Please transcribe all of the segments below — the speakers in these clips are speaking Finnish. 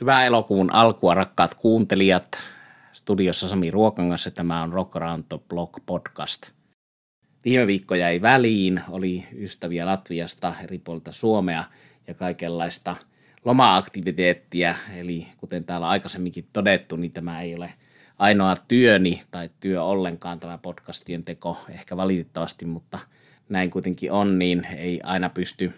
Hyvää elokuun alkua, rakkaat kuuntelijat. Studiossa Sami Ruokangas ja tämä on Rock the Block podcast. Viime viikko jäi väliin, oli ystäviä Latviasta, eri puolilta Suomea ja kaikenlaista loma-aktiviteettia. Eli kuten täällä aikaisemminkin todettu, niin tämä ei ole ainoa työni tai työ ollenkaan tämä podcastien teko, ehkä valitettavasti, mutta näin kuitenkin on, niin ei aina pysty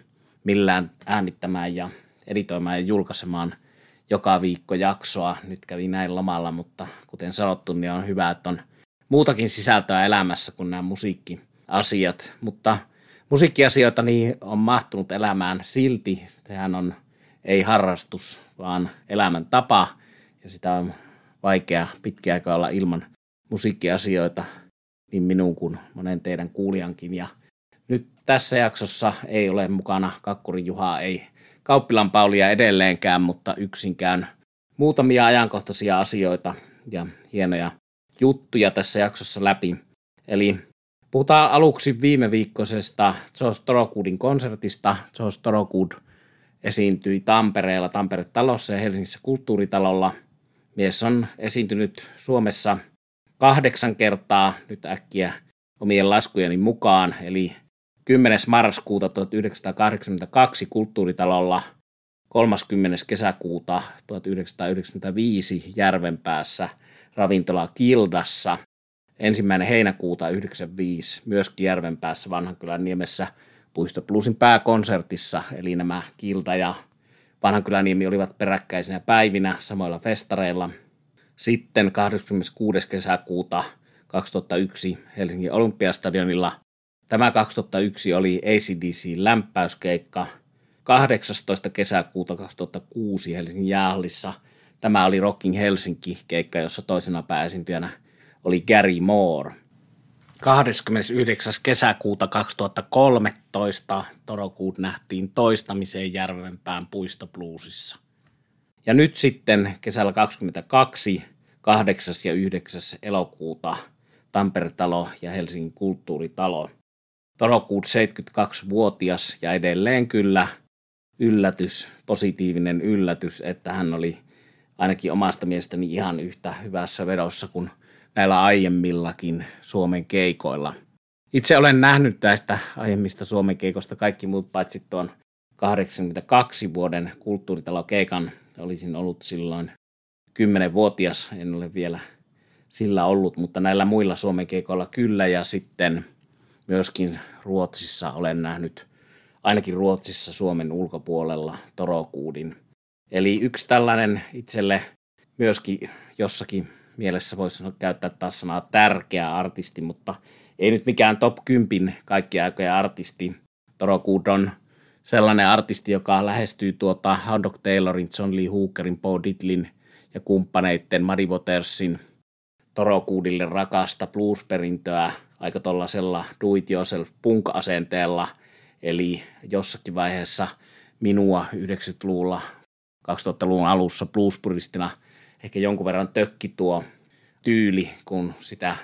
millään äänittämään ja editoimaan ja julkaisemaan – joka viikko jaksoa. Nyt kävi näin lomalla, mutta kuten sanottu, niin on hyvä, että on muutakin sisältöä elämässä kuin nämä musiikkiasiat. Mutta musiikkiasioita niin on mahtunut elämään silti. Sehän on ei harrastus, vaan elämäntapa. Ja sitä on vaikea aikaa olla ilman musiikkiasioita niin minun kuin monen teidän kuulijankin. Ja nyt tässä jaksossa ei ole mukana Kakkuri Juha, ei Kauppilan Paulia edelleenkään, mutta yksinkään muutamia ajankohtaisia asioita ja hienoja juttuja tässä jaksossa läpi. Eli puhutaan aluksi viime viikkoisesta Joe Torogoodin konsertista. Joe Torogood esiintyi Tampereella, Tampere-talossa ja Helsingissä kulttuuritalolla. Mies on esiintynyt Suomessa kahdeksan kertaa nyt äkkiä omien laskujeni mukaan, eli 10. marraskuuta 1982 kulttuuritalolla 30. kesäkuuta 1995 Järvenpäässä ravintola Kildassa. Ensimmäinen heinäkuuta 1995 myöskin Järvenpäässä Vanhankylän niemessä Puisto Plusin pääkonsertissa, eli nämä Kilda ja Vanhankylän olivat peräkkäisinä päivinä samoilla festareilla. Sitten 26. kesäkuuta 2001 Helsingin Olympiastadionilla Tämä 2001 oli ACDC lämpäyskeikka 18. kesäkuuta 2006 Helsingin jäähallissa. Tämä oli Rocking Helsinki-keikka, jossa toisena pääesiintyjänä oli Gary Moore. 29. kesäkuuta 2013 Torokuut nähtiin toistamiseen Järvenpään puistopluusissa. Ja nyt sitten kesällä 22, 8. ja 9. elokuuta Tampere-talo ja Helsingin kulttuuritalo – Torokuut 72-vuotias ja edelleen kyllä yllätys, positiivinen yllätys, että hän oli ainakin omasta mielestäni ihan yhtä hyvässä vedossa kuin näillä aiemmillakin Suomen keikoilla. Itse olen nähnyt tästä aiemmista Suomen keikosta kaikki muut paitsi tuon 82 vuoden kulttuuritalokeikan. Olisin ollut silloin 10-vuotias, en ole vielä sillä ollut, mutta näillä muilla Suomen keikoilla kyllä ja sitten – myöskin Ruotsissa olen nähnyt, ainakin Ruotsissa Suomen ulkopuolella Torokuudin. Eli yksi tällainen itselle myöskin jossakin mielessä voisi käyttää taas sanaa tärkeä artisti, mutta ei nyt mikään top 10 kaikki aikojen artisti. Torokuud on sellainen artisti, joka lähestyy tuota Hound Taylorin, John Lee Hookerin, Bo Diddlin ja kumppaneiden Muddy Watersin Torokuudille rakasta bluesperintöä aika tuollaisella do-it-yourself punk-asenteella, eli jossakin vaiheessa minua 90-luvulla, 2000-luvun alussa bluespuristina ehkä jonkun verran tökki tuo tyyli, kun sitä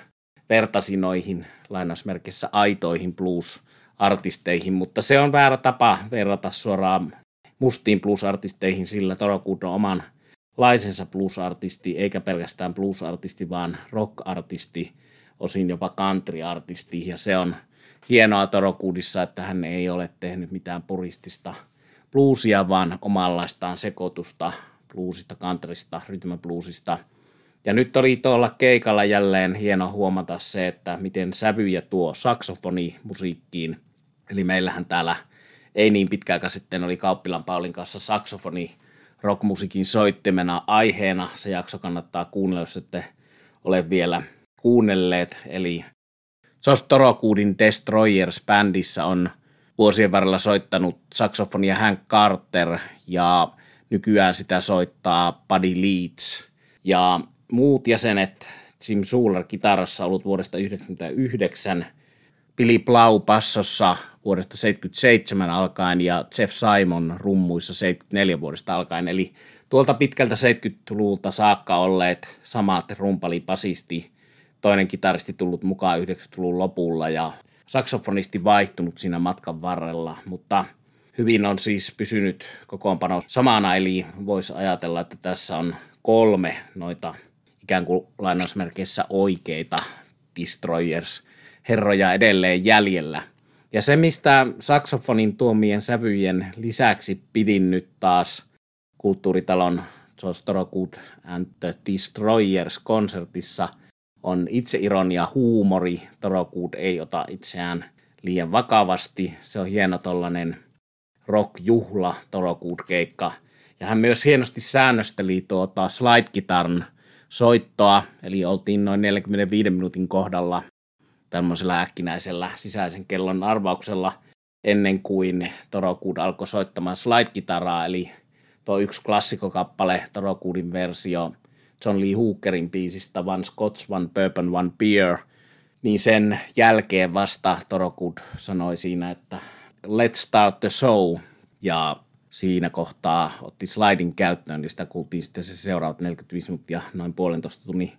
vertasi noihin lainausmerkissä aitoihin blues-artisteihin, mutta se on väärä tapa verrata suoraan mustiin blues-artisteihin, sillä Torokud on oman laisensa blues-artisti, eikä pelkästään blues-artisti, vaan rock-artisti, osin jopa country-artisti, ja se on hienoa Torokuudissa, että hän ei ole tehnyt mitään puristista bluesia, vaan omanlaistaan sekoitusta bluesista, countrysta, rytmäbluesista. Ja nyt oli tuolla keikalla jälleen hieno huomata se, että miten sävyjä tuo saksofoni musiikkiin. Eli meillähän täällä ei niin pitkä aika sitten oli Kauppilan Paulin kanssa saksofoni rockmusiikin soittimena aiheena. Se jakso kannattaa kuunnella, jos ette ole vielä kuunnelleet. Eli Josh Torokuudin Destroyers-bändissä on vuosien varrella soittanut saksofonia Hank Carter ja nykyään sitä soittaa Buddy Leeds. Ja muut jäsenet, Jim Suuler kitarassa ollut vuodesta 1999, Billy Blau passossa vuodesta 77 alkaen ja Jeff Simon rummuissa 74 vuodesta alkaen. Eli tuolta pitkältä 70-luvulta saakka olleet samat rumpali, basisti, toinen kitaristi tullut mukaan 90-luvun lopulla ja saksofonisti vaihtunut siinä matkan varrella, mutta hyvin on siis pysynyt kokoonpano samana, eli voisi ajatella, että tässä on kolme noita ikään kuin lainausmerkeissä oikeita destroyers herroja edelleen jäljellä. Ja se, mistä saksofonin tuomien sävyjen lisäksi pidin nyt taas kulttuuritalon George Thorogood and the Destroyers konsertissa, on itseironia, huumori. Thorogood ei ota itseään liian vakavasti. Se on hieno tollanen rock-juhla, Thorogood-keikka. Ja hän myös hienosti säännösteli tuota slide soittoa, eli oltiin noin 45 minuutin kohdalla tämmöisellä äkkinäisellä sisäisen kellon arvauksella ennen kuin Torokud alkoi soittamaan slide-kitaraa, eli tuo yksi klassikokappale, Torokudin versio John Lee Hookerin biisistä One Scotch, One Bourbon, One Beer, niin sen jälkeen vasta Torokud sanoi siinä, että let's start the show, ja siinä kohtaa otti slidin käyttöön, niin sitä kuultiin sitten se seuraavat 45 minuuttia, noin puolentoista tunnin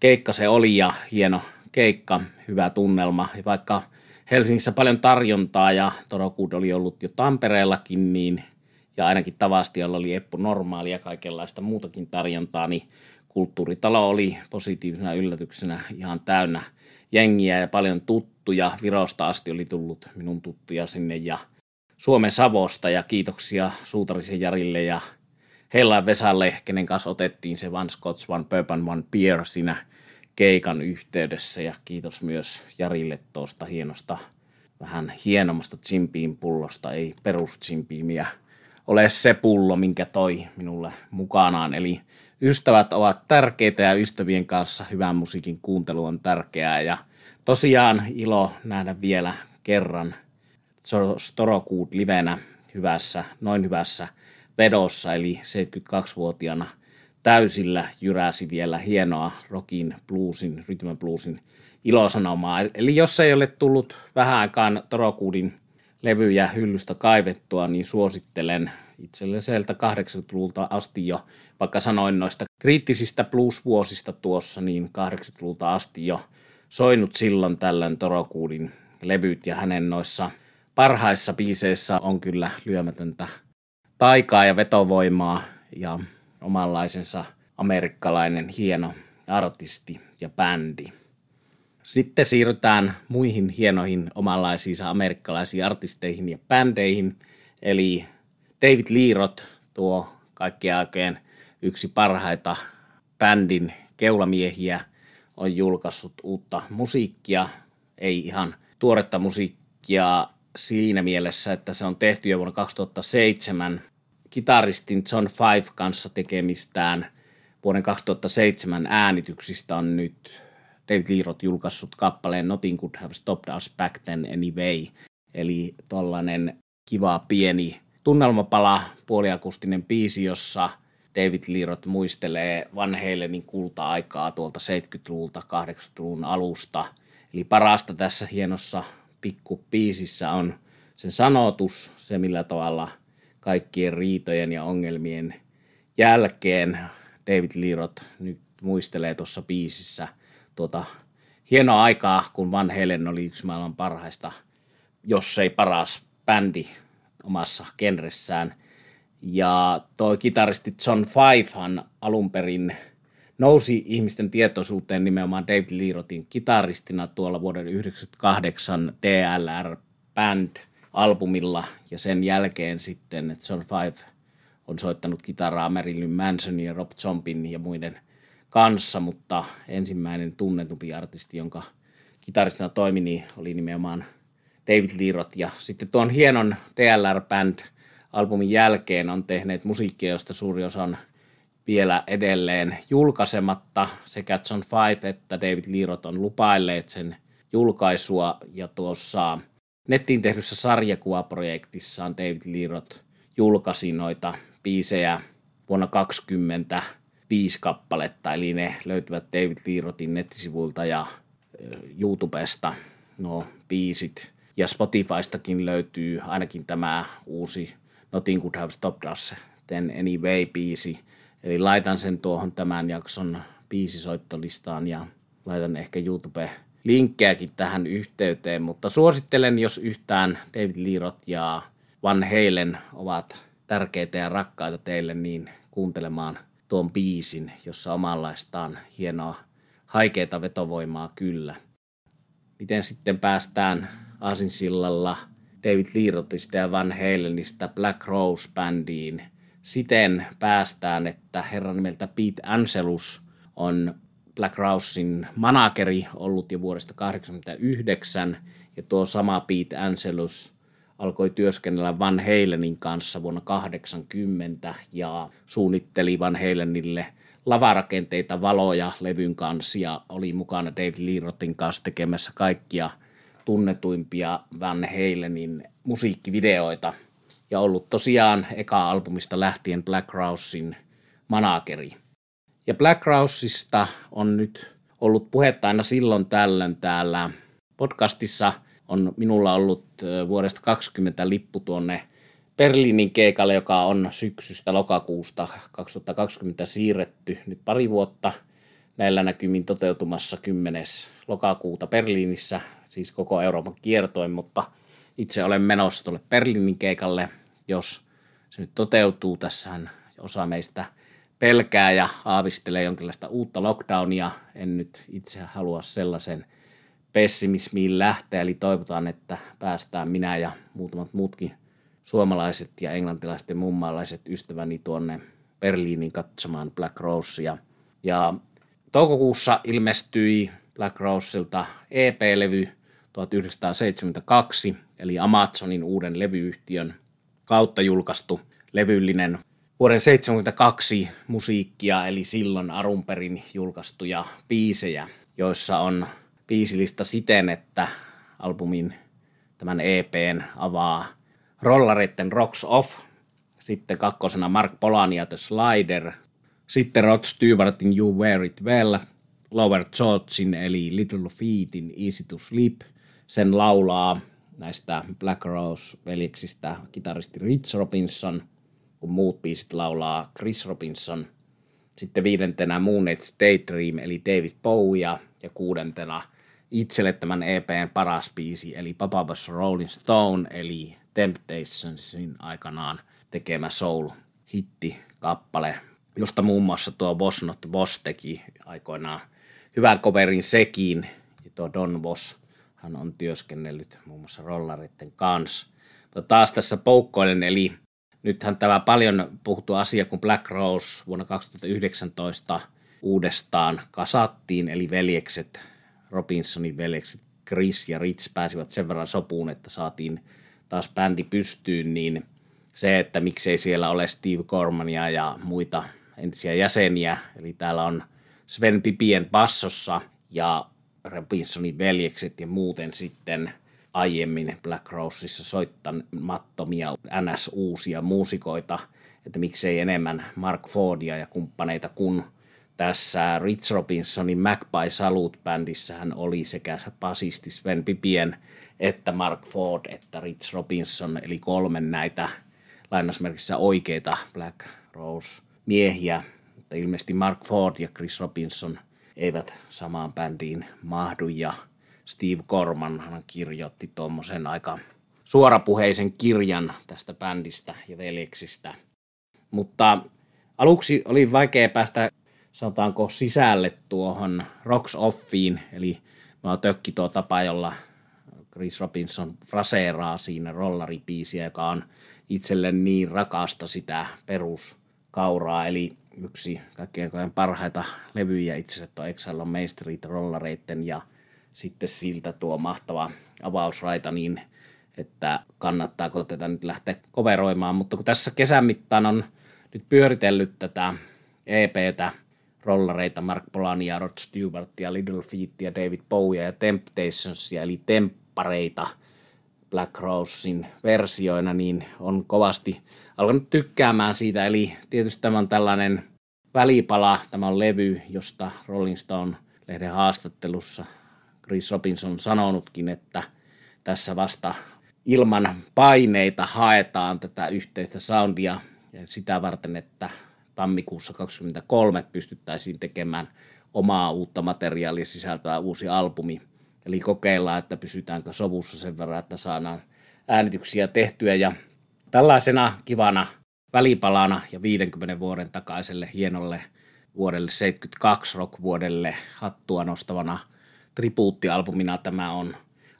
keikka se oli, ja hieno keikka, hyvä tunnelma. Ja vaikka Helsingissä paljon tarjontaa ja Torokud oli ollut jo Tampereellakin, niin ja ainakin Tavastialla oli Eppu Normaali ja kaikenlaista muutakin tarjontaa, niin kulttuuritalo oli positiivisena yllätyksenä ihan täynnä jengiä ja paljon tuttuja. Virosta asti oli tullut minun tuttuja sinne ja Suomen Savosta. Ja kiitoksia Suutarisen Jarille ja Hella Vesalle, kenen kanssa otettiin se One Scots, One Bourbon, One Beer siinä keikan yhteydessä. Ja kiitos myös Jarille tuosta hienosta, vähän hienommasta Zimpiin pullosta, ei peruszimpiimiä ole se pullo, minkä toi minulle mukanaan. Eli ystävät ovat tärkeitä ja ystävien kanssa hyvän musiikin kuuntelu on tärkeää. Ja tosiaan ilo nähdä vielä kerran Storokuut livenä hyvässä, noin hyvässä vedossa, eli 72-vuotiaana täysillä jyräsi vielä hienoa rockin, bluesin, rhythm bluesin ilosanomaa. Eli jos ei ole tullut vähän aikaan Torokuudin levyjä hyllystä kaivettua, niin suosittelen sieltä 80-luvulta asti jo, vaikka sanoin noista kriittisistä blues-vuosista tuossa, niin 80-luvulta asti jo soinut silloin tällöin Torokuudin levyt ja hänen noissa parhaissa biiseissä on kyllä lyömätöntä taikaa ja vetovoimaa ja omanlaisensa amerikkalainen hieno artisti ja bändi. Sitten siirrytään muihin hienoihin omanlaisiinsa amerikkalaisiin artisteihin ja bändeihin. Eli David Leroth, tuo kaikkien aikojen yksi parhaita bändin keulamiehiä, on julkaissut uutta musiikkia. Ei ihan tuoretta musiikkia siinä mielessä, että se on tehty jo vuonna 2007 kitaristin John Five kanssa tekemistään vuoden 2007 äänityksistä on nyt David Leroth julkaissut kappaleen Nothing Could Have Stopped Us Back Then Anyway. Eli tollanen kiva pieni tunnelmapala, puoliakustinen biisi, jossa David Leroth muistelee Van Halenin kulta-aikaa tuolta 70-luvulta, 80-luvun alusta. Eli parasta tässä hienossa pikku biisissä on sen sanotus, se millä tavalla kaikkien riitojen ja ongelmien jälkeen David Leroth nyt muistelee tuossa biisissä – tuota, hienoa aikaa, kun Van Helen oli yksi maailman parhaista, jos ei paras bändi omassa genressään. Ja tuo kitaristi John Fivehan alun perin nousi ihmisten tietoisuuteen nimenomaan David Leerothin kitaristina tuolla vuoden 1998 DLR Band albumilla ja sen jälkeen sitten John Five on soittanut kitaraa Marilyn Mansonin ja Rob Zombin ja muiden – kanssa, mutta ensimmäinen tunnetumpi artisti, jonka kitaristina toimi, niin oli nimenomaan David Lirot. Ja sitten tuon hienon DLR Band albumin jälkeen on tehneet musiikkia, josta suuri osa on vielä edelleen julkaisematta. Sekä John Five että David Lirot on lupailleet sen julkaisua ja tuossa nettiin tehdyssä sarjakuvaprojektissaan David Lirot julkaisi noita biisejä vuonna 2020 viisi kappaletta, eli ne löytyvät David Leerotin nettisivuilta ja YouTubesta nuo biisit. Ja Spotifystakin löytyy ainakin tämä uusi Nothing Could Have Stopped Us, Then Anyway-biisi. Eli laitan sen tuohon tämän jakson biisisoittolistaan ja laitan ehkä YouTube-linkkejäkin tähän yhteyteen, mutta suosittelen, jos yhtään David Leeroth ja Van Halen ovat tärkeitä ja rakkaita teille, niin kuuntelemaan tuon biisin, jossa omanlaistaan hienoa haikeita vetovoimaa kyllä. Miten sitten päästään Aasinsillalla David Leerotista ja Van Halenista Black Rose-bändiin. Siten päästään, että herran nimeltä Pete Angelus on Black Rosein manakeri ollut jo vuodesta 1989, ja tuo sama Pete Angelus alkoi työskennellä Van Halenin kanssa vuonna 80 ja suunnitteli Van Halenille lavarakenteita, valoja levyn kanssa ja oli mukana David Leerotin kanssa tekemässä kaikkia tunnetuimpia Van Halenin musiikkivideoita ja ollut tosiaan eka albumista lähtien Black Rousein manakeri. Ja Black Rouseista on nyt ollut puhetta aina silloin tällöin täällä podcastissa. On minulla ollut vuodesta 20 lippu tuonne Berliinin keikalle, joka on syksystä lokakuusta 2020 siirretty nyt pari vuotta näillä näkymin toteutumassa 10. lokakuuta Berliinissä, siis koko Euroopan kiertoin, mutta itse olen menossa tuolle Berliinin keikalle, jos se nyt toteutuu. Tässähän osa meistä – pelkää ja aavistelee jonkinlaista uutta lockdownia. En nyt itse halua sellaisen pessimismiin lähteä, eli toivotaan, että päästään minä ja muutamat muutkin suomalaiset ja englantilaiset ja mummaalaiset ystäväni tuonne Berliinin katsomaan Black Rosea. Ja toukokuussa ilmestyi Black Roseilta EP-levy 1972, eli Amazonin uuden levyyhtiön kautta julkaistu levyllinen vuoden 72 musiikkia, eli silloin arun perin julkaistuja biisejä, joissa on biisilista siten, että albumin tämän EPn avaa Rollareitten Rocks Off, sitten kakkosena Mark Polania The Slider, sitten Rod Stewartin You Wear It Well, Lower Georgein eli Little Feetin Easy to Sleep, sen laulaa näistä Black Rose-veljeksistä kitaristi Rich Robinson – kun muut biisit laulaa Chris Robinson. Sitten viidentenä Moon Age Daydream eli David Bowie ja kuudentena itselle tämän EPn paras biisi eli Papa Was Rolling Stone eli Temptationsin aikanaan tekemä soul-hitti kappale, josta muun muassa tuo Boss Not Boss teki aikoinaan hyvän coverin sekin. Ja tuo Don Boss, hän on työskennellyt muun muassa rollaritten kanssa. Mutta taas tässä poukkoilen, eli nythän tämä paljon puhuttu asia, kun Black Rose vuonna 2019 uudestaan kasattiin, eli veljekset, Robinsonin veljekset Chris ja Rich pääsivät sen verran sopuun, että saatiin taas bändi pystyyn, niin se, että miksei siellä ole Steve Cormania ja muita entisiä jäseniä, eli täällä on Sven Pipien bassossa ja Robinsonin veljekset ja muuten sitten aiemmin Black Roseissa soittamattomia NS-uusia muusikoita, että miksei enemmän Mark Fordia ja kumppaneita, kun tässä Rich Robinsonin Magpie Salute-bändissä hän oli sekä basisti Sven Pipien että Mark Ford että Rich Robinson, eli kolmen näitä lainausmerkissä oikeita Black Rose-miehiä. Mutta ilmeisesti Mark Ford ja Chris Robinson eivät samaan bändiin mahdu ja Steve Corman kirjoitti tuommoisen aika suorapuheisen kirjan tästä bändistä ja veljeksistä. Mutta aluksi oli vaikea päästä, sanotaanko, sisälle tuohon Rocks Offiin, eli mä tökki tuo tapa, jolla Chris Robinson fraseeraa siinä rollaripiisiä, joka on itselle niin rakasta sitä peruskauraa, eli yksi kaikkein parhaita levyjä itse asiassa on Exile on Main Street rollareitten ja sitten siltä tuo mahtava avausraita niin, että kannattaako tätä nyt lähteä koveroimaan. Mutta kun tässä kesän mittaan on nyt pyöritellyt tätä EPtä, rollareita, Mark Polania, Rod Stewartia, Little Feetia, David Bowie ja Temptationsia, eli temppareita Black Rosein versioina, niin on kovasti alkanut tykkäämään siitä. Eli tietysti tämä on tällainen välipala, tämä on levy, josta Rolling Stone-lehden haastattelussa Chris Robinson sanonutkin, että tässä vasta ilman paineita haetaan tätä yhteistä soundia ja sitä varten, että tammikuussa 2023 pystyttäisiin tekemään omaa uutta materiaalia sisältävä uusi albumi. Eli kokeillaan, että pysytäänkö sovussa sen verran, että saadaan äänityksiä tehtyä ja Tällaisena kivana välipalana ja 50 vuoden takaiselle hienolle vuodelle 72 rock-vuodelle hattua nostavana tribuuttialbumina tämä on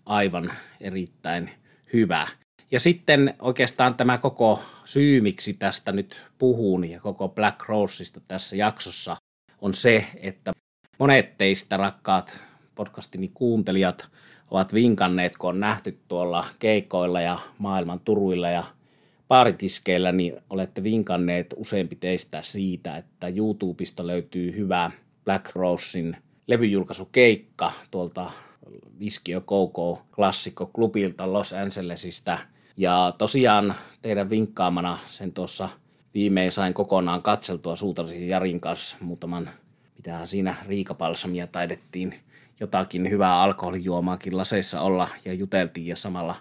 aivan erittäin hyvä. Ja sitten oikeastaan tämä koko syy, miksi tästä nyt puhun ja koko Black Roseista tässä jaksossa on se, että monet teistä rakkaat podcastini kuuntelijat ovat vinkanneet, kun on nähty tuolla keikoilla ja maailman turuilla ja baaritiskeillä, niin olette vinkanneet useampi teistä siitä, että YouTubesta löytyy hyvä Black Rosein levyjulkaisukeikka tuolta Viskio Koko klubilta Los Angelesista. Ja tosiaan teidän vinkkaamana sen tuossa viimein sain kokonaan katseltua Suutarisen Jarin kanssa muutaman, mitähän siinä riikapalsamia taidettiin jotakin hyvää alkoholijuomaakin laseissa olla ja juteltiin ja samalla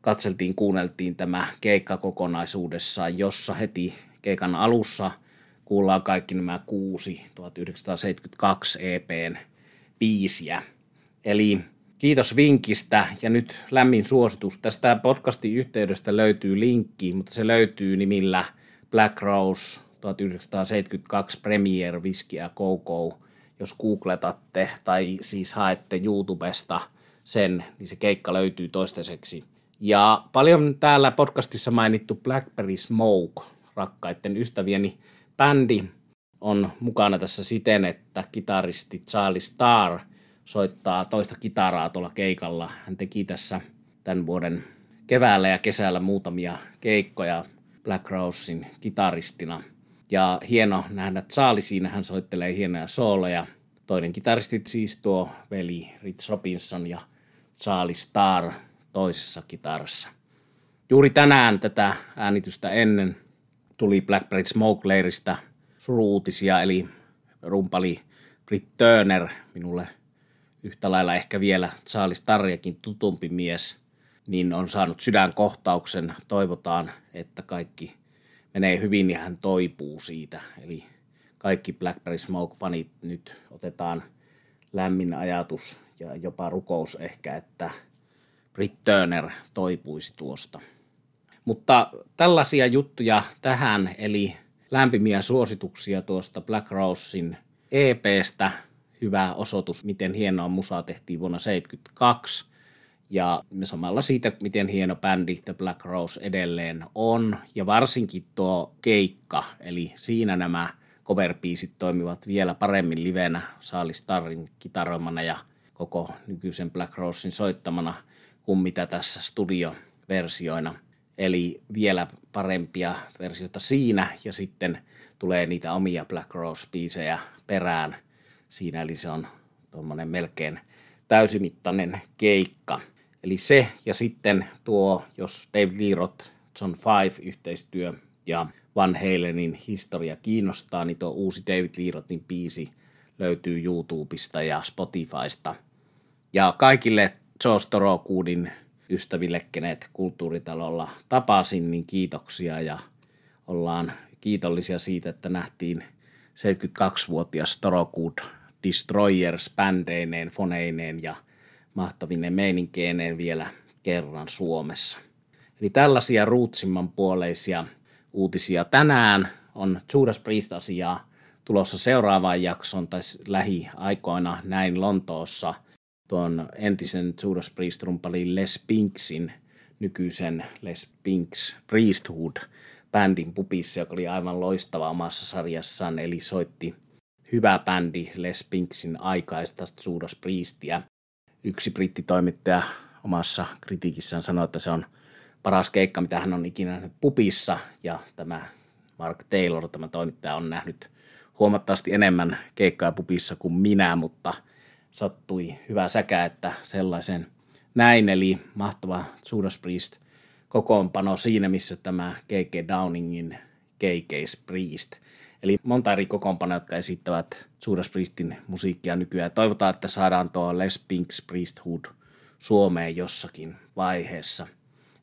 katseltiin, kuunneltiin tämä keikka kokonaisuudessaan, jossa heti keikan alussa kuullaan kaikki nämä kuusi 1972 EPn biisiä. Eli kiitos vinkistä ja nyt lämmin suositus. Tästä podcastin yhteydestä löytyy linkki, mutta se löytyy nimillä Black Rose 1972 Premiere Whisky ja Coco. Jos googletatte tai siis haette YouTubesta sen, niin se keikka löytyy toistaiseksi. Ja paljon täällä podcastissa mainittu Blackberry Smoke, rakkaiden ystävieni bändi, on mukana tässä siten, että kitaristi Charlie Starr – soittaa toista kitaraa tuolla keikalla. Hän teki tässä tämän vuoden keväällä ja kesällä muutamia keikkoja Black Rosein kitaristina. Ja hieno nähdä Charlie siinä, hän soittelee hienoja sooloja. Toinen kitaristi siis tuo veli Rich Robinson ja Charlie Starr toisessa kitarassa. Juuri tänään tätä äänitystä ennen tuli Blackberry Smoke-leiristä suruutisia, eli rumpali Britt Turner, minulle yhtä lailla ehkä vielä Charles Tarjakin tutumpi mies, niin on saanut sydänkohtauksen. Toivotaan, että kaikki menee hyvin ja hän toipuu siitä. Eli kaikki Blackberry Smoke-fanit nyt otetaan lämmin ajatus ja jopa rukous ehkä, että Britt Turner toipuisi tuosta. Mutta tällaisia juttuja tähän, eli lämpimiä suosituksia tuosta Black Rosein EPstä – hyvä osoitus, miten hienoa musaa tehtiin vuonna 1972. Ja samalla siitä, miten hieno bändi The Black Rose edelleen on. Ja varsinkin tuo keikka, eli siinä nämä cover toimivat vielä paremmin livenä Saali Starrin kitaroimana ja koko nykyisen Black Rosein soittamana kuin mitä tässä studioversioina. Eli vielä parempia versioita siinä ja sitten tulee niitä omia Black Rose-biisejä perään – siinä, eli se on tuommoinen melkein täysimittainen keikka. Eli se ja sitten tuo, jos Dave Leroth, John Five yhteistyö ja Van Halenin historia kiinnostaa, niin tuo uusi David Lerothin biisi löytyy YouTubesta ja Spotifysta. Ja kaikille Joe Storokuudin ystäville, kenet kulttuuritalolla tapasin, niin kiitoksia ja ollaan kiitollisia siitä, että nähtiin 72-vuotias Storokuud Destroyers bändeineen, foneineen ja mahtavinen meininkeineen vielä kerran Suomessa. Eli tällaisia ruutsimman puoleisia uutisia tänään on Judas Priest-asiaa tulossa seuraavaan jakson tai lähiaikoina näin Lontoossa tuon entisen Judas Priest-rumpalin Les Pinksin nykyisen Les Pinks Priesthood bändin pupissa, joka oli aivan loistava omassa sarjassaan, eli soitti hyvä bändi Les Pinksin aikaista Judas Priestia. Yksi brittitoimittaja omassa kritiikissään sanoi, että se on paras keikka, mitä hän on ikinä nähnyt pupissa, ja tämä Mark Taylor, tämä toimittaja, on nähnyt huomattavasti enemmän keikkaa pupissa kuin minä, mutta sattui hyvä säkä, että sellaisen näin, eli mahtava Judas Priest kokoonpano siinä, missä tämä K.K. Downingin K.K. Priest – Eli monta eri kokoonpanoa, jotka esittävät Judas Priestin musiikkia nykyään. Toivotaan, että saadaan tuo Les Pinks Priesthood Suomeen jossakin vaiheessa.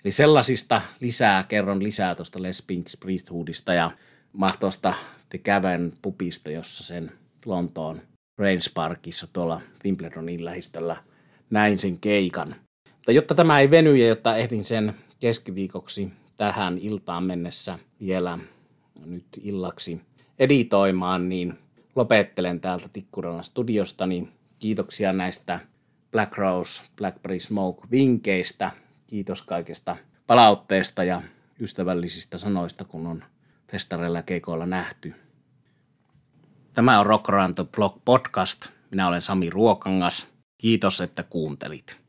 Eli sellaisista lisää, kerron lisää tuosta Les Pinks Priesthoodista ja mahtavasta The Cavern pupista, jossa sen Lontoon Range Parkissa tuolla Wimbledonin lähistöllä näin sen keikan. Mutta jotta tämä ei veny ja jotta ehdin sen keskiviikoksi tähän iltaan mennessä vielä nyt illaksi editoimaan, niin lopettelen täältä Tikkuralan studiostani. Kiitoksia näistä Black Rose, Blackberry Smoke vinkkeistä. Kiitos kaikesta palautteesta ja ystävällisistä sanoista, kun on festareilla ja keikoilla nähty. Tämä on Rock Around the Block podcast. Minä olen Sami Ruokangas. Kiitos, että kuuntelit.